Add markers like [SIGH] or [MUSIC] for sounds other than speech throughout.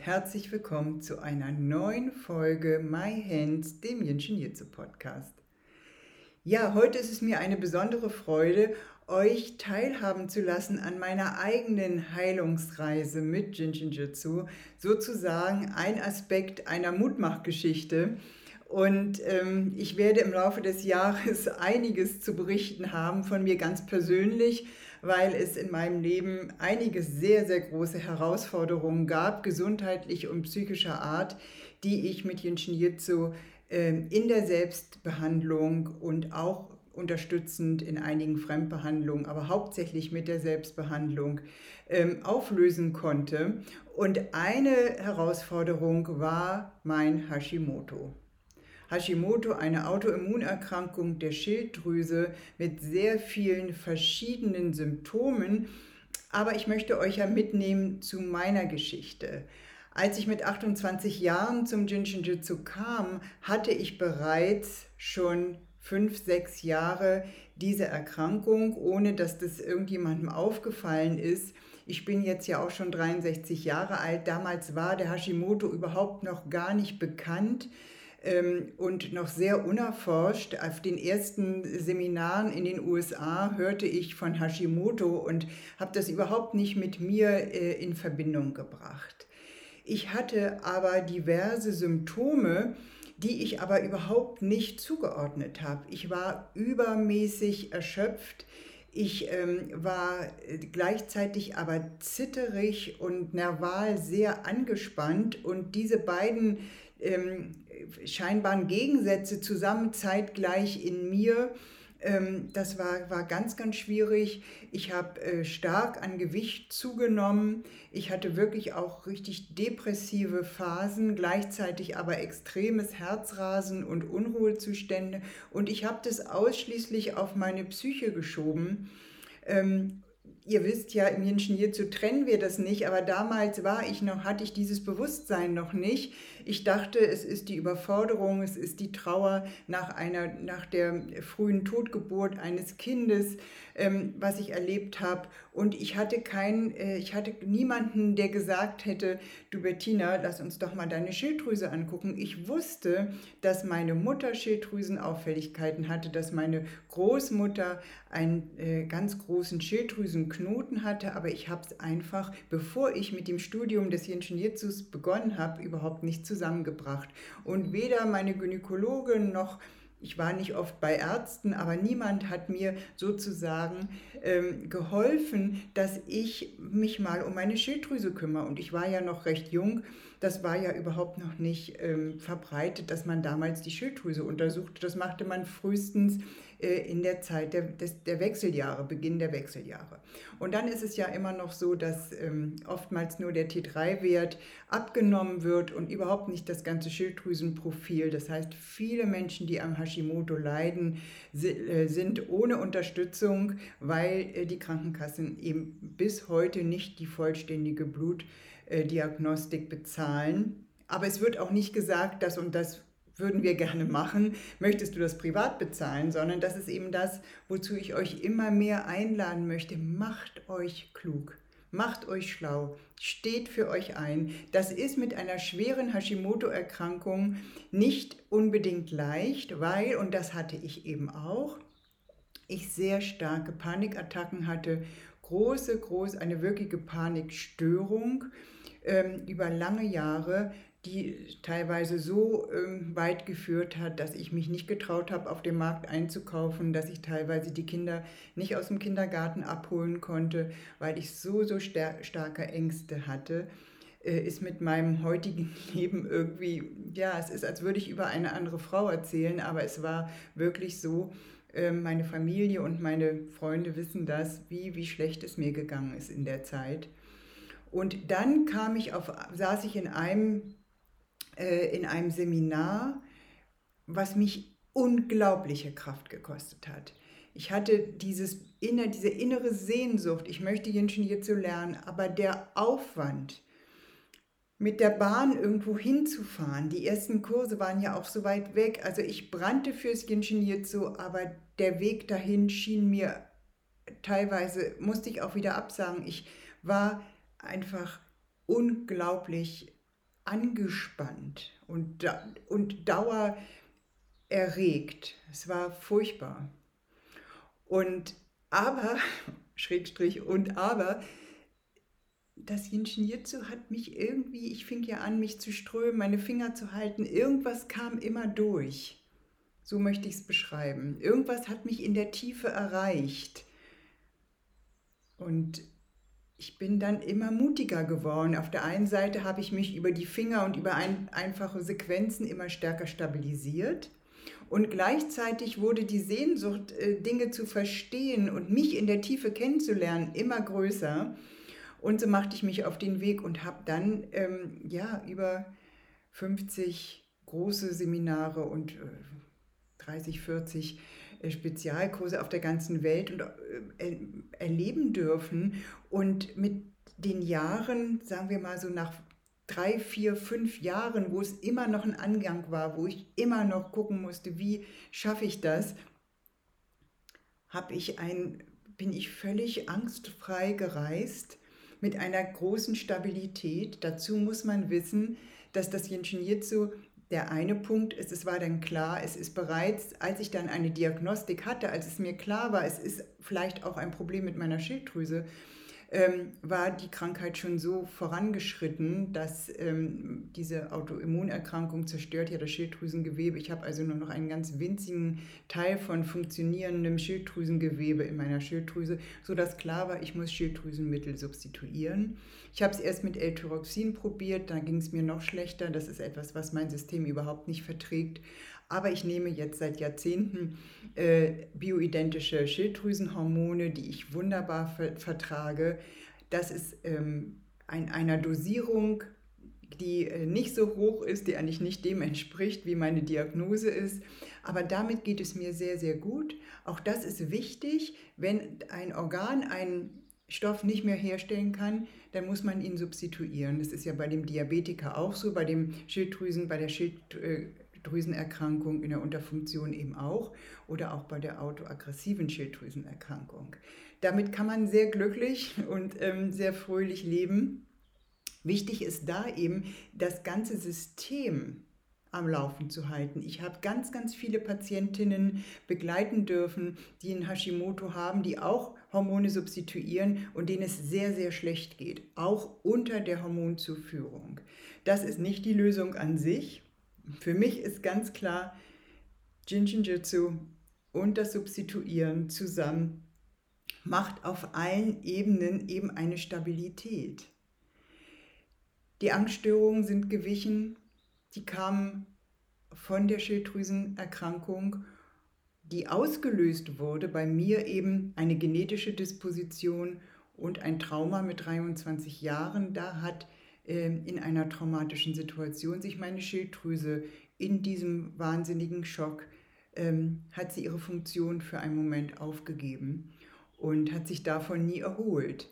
Herzlich willkommen zu einer neuen Folge My Hands, dem Jitsu Podcast. Ja, heute ist es mir eine besondere Freude, euch teilhaben zu lassen an meiner eigenen Heilungsreise mit Jinshin Jitsu, sozusagen ein Aspekt einer Mutmachgeschichte. Und ähm, ich werde im Laufe des Jahres [LAUGHS] einiges zu berichten haben von mir ganz persönlich, weil es in meinem Leben einige sehr, sehr große Herausforderungen gab, gesundheitlich und psychischer Art, die ich mit Jinshin Jitsu äh, in der Selbstbehandlung und auch unterstützend in einigen Fremdbehandlungen, aber hauptsächlich mit der Selbstbehandlung ähm, auflösen konnte. Und eine Herausforderung war mein Hashimoto. Hashimoto eine Autoimmunerkrankung der Schilddrüse mit sehr vielen verschiedenen Symptomen. Aber ich möchte euch ja mitnehmen zu meiner Geschichte. Als ich mit 28 Jahren zum Jinshin Jitsu kam, hatte ich bereits schon fünf, sechs Jahre diese Erkrankung, ohne dass das irgendjemandem aufgefallen ist. Ich bin jetzt ja auch schon 63 Jahre alt. Damals war der Hashimoto überhaupt noch gar nicht bekannt und noch sehr unerforscht. Auf den ersten Seminaren in den USA hörte ich von Hashimoto und habe das überhaupt nicht mit mir äh, in Verbindung gebracht. Ich hatte aber diverse Symptome, die ich aber überhaupt nicht zugeordnet habe. Ich war übermäßig erschöpft. Ich ähm, war gleichzeitig aber zitterig und nerval sehr angespannt und diese beiden ähm, scheinbaren Gegensätze zusammen zeitgleich in mir ähm, das war, war ganz, ganz schwierig. Ich habe äh, stark an Gewicht zugenommen. Ich hatte wirklich auch richtig depressive Phasen, gleichzeitig aber extremes Herzrasen und Unruhezustände. Und ich habe das ausschließlich auf meine Psyche geschoben. Ähm, ihr wisst ja, im Jinshin Jitsu trennen wir das nicht, aber damals war ich noch, hatte ich dieses Bewusstsein noch nicht. Ich dachte, es ist die Überforderung, es ist die Trauer nach einer, nach der frühen Totgeburt eines Kindes, ähm, was ich erlebt habe. Und ich hatte keinen, äh, ich hatte niemanden, der gesagt hätte, du Bettina, lass uns doch mal deine Schilddrüse angucken. Ich wusste, dass meine Mutter Schilddrüsenauffälligkeiten hatte, dass meine Großmutter einen äh, ganz großen Schilddrüsenknoten hatte, aber ich habe es einfach, bevor ich mit dem Studium des Jinshin Jitsus begonnen habe, überhaupt nicht zu zusammengebracht. Und weder meine Gynäkologin noch ich war nicht oft bei Ärzten, aber niemand hat mir sozusagen ähm, geholfen, dass ich mich mal um meine Schilddrüse kümmere. Und ich war ja noch recht jung. Das war ja überhaupt noch nicht ähm, verbreitet, dass man damals die Schilddrüse untersuchte. Das machte man frühestens in der Zeit der, des, der Wechseljahre, Beginn der Wechseljahre. Und dann ist es ja immer noch so, dass ähm, oftmals nur der T3-Wert abgenommen wird und überhaupt nicht das ganze Schilddrüsenprofil. Das heißt, viele Menschen, die am Hashimoto leiden, äh, sind ohne Unterstützung, weil äh, die Krankenkassen eben bis heute nicht die vollständige Blutdiagnostik bezahlen. Aber es wird auch nicht gesagt, dass und das würden wir gerne machen, möchtest du das privat bezahlen, sondern das ist eben das, wozu ich euch immer mehr einladen möchte. Macht euch klug. Macht euch schlau, steht für euch ein. Das ist mit einer schweren Hashimoto-Erkrankung nicht unbedingt leicht, weil, und das hatte ich eben auch, ich sehr starke Panikattacken hatte, große, groß, eine wirkliche Panikstörung ähm, über lange Jahre, die teilweise so ähm, weit geführt hat, dass ich mich nicht getraut habe, auf dem Markt einzukaufen, dass ich teilweise die Kinder nicht aus dem Kindergarten abholen konnte, weil ich so, so starke Ängste hatte äh, ist mit meinem heutigen [LAUGHS] Leben irgendwie, ja, es ist, als würde ich über eine andere Frau erzählen, aber es war wirklich so, äh, meine Familie und meine Freunde wissen das, wie, wie schlecht es mir gegangen ist in der Zeit. Und dann kam ich auf, saß ich in einem in einem Seminar, was mich unglaubliche Kraft gekostet hat. Ich hatte dieses inner, diese innere Sehnsucht, ich möchte Yin zu lernen, aber der Aufwand, mit der Bahn irgendwo hinzufahren. Die ersten Kurse waren ja auch so weit weg. Also ich brannte fürs Yin Jitsu, aber der Weg dahin schien mir teilweise, musste ich auch wieder absagen. Ich war einfach unglaublich angespannt und, und dauererregt. Es war furchtbar. Und aber, [LAUGHS] Schrägstrich und aber, das Jinshin Jitsu hat mich irgendwie, ich fing ja an, mich zu strömen, meine Finger zu halten. Irgendwas kam immer durch. So möchte ich es beschreiben. Irgendwas hat mich in der Tiefe erreicht. Und ich bin dann immer mutiger geworden. Auf der einen Seite habe ich mich über die Finger und über ein, einfache Sequenzen immer stärker stabilisiert. Und gleichzeitig wurde die Sehnsucht, äh, Dinge zu verstehen und mich in der Tiefe kennenzulernen, immer größer. Und so machte ich mich auf den Weg und habe dann ähm, ja, über 50 große Seminare und äh, 30, 40 äh, Spezialkurse auf der ganzen Welt und, äh, erleben dürfen. Und mit den Jahren, sagen wir mal so nach drei, vier, fünf Jahren, wo es immer noch ein Angang war, wo ich immer noch gucken musste, wie schaffe ich das, habe ich ein, bin ich völlig angstfrei gereist mit einer großen Stabilität. Dazu muss man wissen, dass das Jinshin Jitsu der eine Punkt ist, es war dann klar, es ist bereits, als ich dann eine Diagnostik hatte, als es mir klar war, es ist vielleicht auch ein Problem mit meiner Schilddrüse, ähm, war die Krankheit schon so vorangeschritten, dass ähm, diese Autoimmunerkrankung zerstört ja das Schilddrüsengewebe. Ich habe also nur noch einen ganz winzigen Teil von funktionierendem Schilddrüsengewebe in meiner Schilddrüse, sodass klar war, ich muss Schilddrüsenmittel substituieren. Ich habe es erst mit L-Tyroxin probiert, da ging es mir noch schlechter. Das ist etwas, was mein System überhaupt nicht verträgt. Aber ich nehme jetzt seit Jahrzehnten äh, bioidentische Schilddrüsenhormone, die ich wunderbar ver vertrage. Das ist ähm, ein, einer Dosierung, die äh, nicht so hoch ist, die eigentlich nicht dem entspricht, wie meine Diagnose ist. Aber damit geht es mir sehr, sehr gut. Auch das ist wichtig, wenn ein Organ einen Stoff nicht mehr herstellen kann, dann muss man ihn substituieren. Das ist ja bei dem Diabetiker auch so, bei dem Schilddrüsen, bei der Schilddrüsen. Äh, Schilddrüsenerkrankung in der Unterfunktion eben auch oder auch bei der autoaggressiven Schilddrüsenerkrankung. Damit kann man sehr glücklich und ähm, sehr fröhlich leben. Wichtig ist da eben, das ganze System am Laufen zu halten. Ich habe ganz, ganz viele Patientinnen begleiten dürfen, die einen Hashimoto haben, die auch Hormone substituieren und denen es sehr, sehr schlecht geht, auch unter der Hormonzuführung. Das ist nicht die Lösung an sich, für mich ist ganz klar, Jinshinjutsu und das Substituieren zusammen macht auf allen Ebenen eben eine Stabilität. Die Angststörungen sind gewichen, die kamen von der Schilddrüsenerkrankung, die ausgelöst wurde, bei mir eben eine genetische Disposition und ein Trauma mit 23 Jahren. Da hat in einer traumatischen Situation sich meine Schilddrüse in diesem wahnsinnigen Schock ähm, hat sie ihre Funktion für einen Moment aufgegeben und hat sich davon nie erholt.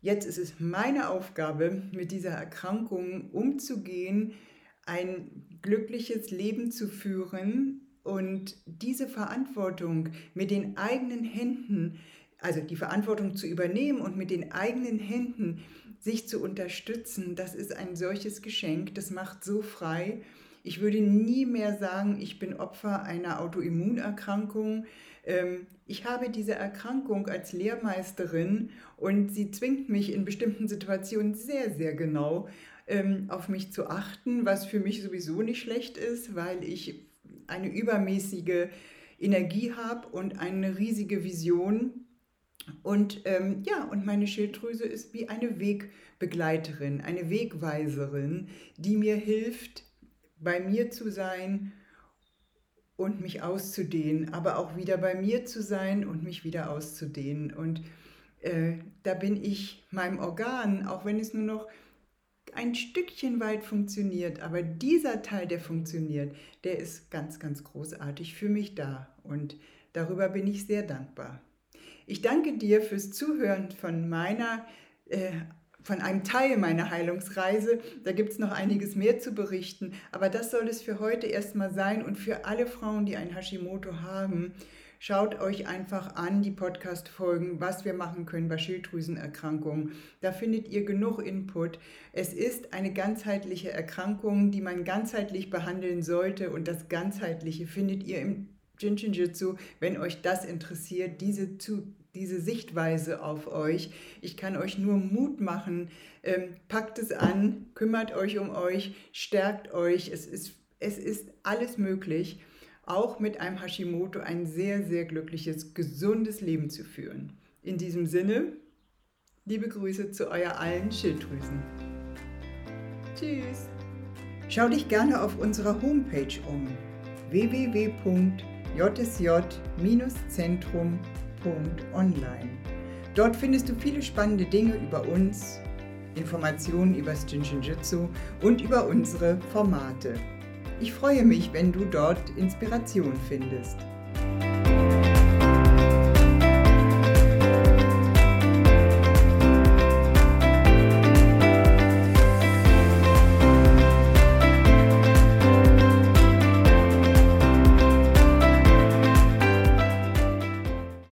Jetzt ist es meine Aufgabe, mit dieser Erkrankung umzugehen, ein glückliches Leben zu führen und diese Verantwortung mit den eigenen Händen, also die Verantwortung zu übernehmen und mit den eigenen Händen sich zu unterstützen, das ist ein solches Geschenk, das macht so frei. Ich würde nie mehr sagen, ich bin Opfer einer Autoimmunerkrankung. Ähm, ich habe diese Erkrankung als Lehrmeisterin und sie zwingt mich in bestimmten Situationen sehr, sehr genau ähm, auf mich zu achten, was für mich sowieso nicht schlecht ist, weil ich eine übermäßige Energie habe und eine riesige Vision und ähm, ja, und meine Schilddrüse ist wie eine Wegbegleiterin, eine Wegweiserin, die mir hilft, bei mir zu sein und mich auszudehnen, aber auch wieder bei mir zu sein und mich wieder auszudehnen. Und äh, da bin ich meinem Organ, auch wenn es nur noch ein Stückchen weit funktioniert, aber dieser Teil, der funktioniert, der ist ganz, ganz großartig für mich da und darüber bin ich sehr dankbar. Ich danke dir fürs Zuhören von meiner äh, von einem Teil meiner Heilungsreise. Da gibt es noch einiges mehr zu berichten, aber das soll es für heute erstmal sein und für alle Frauen, die ein Hashimoto haben. Schaut euch einfach an die Podcast-Folgen, was wir machen können bei Schilddrüsenerkrankungen. Da findet ihr genug Input. Es ist eine ganzheitliche Erkrankung, die man ganzheitlich behandeln sollte und das Ganzheitliche findet ihr im Jinshinjutsu, wenn euch das interessiert, diese zu diese Sichtweise auf euch. Ich kann euch nur Mut machen. Ähm, packt es an, kümmert euch um euch, stärkt euch. Es ist, es ist alles möglich, auch mit einem Hashimoto ein sehr, sehr glückliches, gesundes Leben zu führen. In diesem Sinne, liebe Grüße zu euer allen Schilddrüsen. Tschüss. Schau dich gerne auf unserer Homepage um www.jsj-zentrum.de online. Dort findest du viele spannende Dinge über uns, Informationen über Shinjitsu und über unsere Formate. Ich freue mich, wenn du dort Inspiration findest.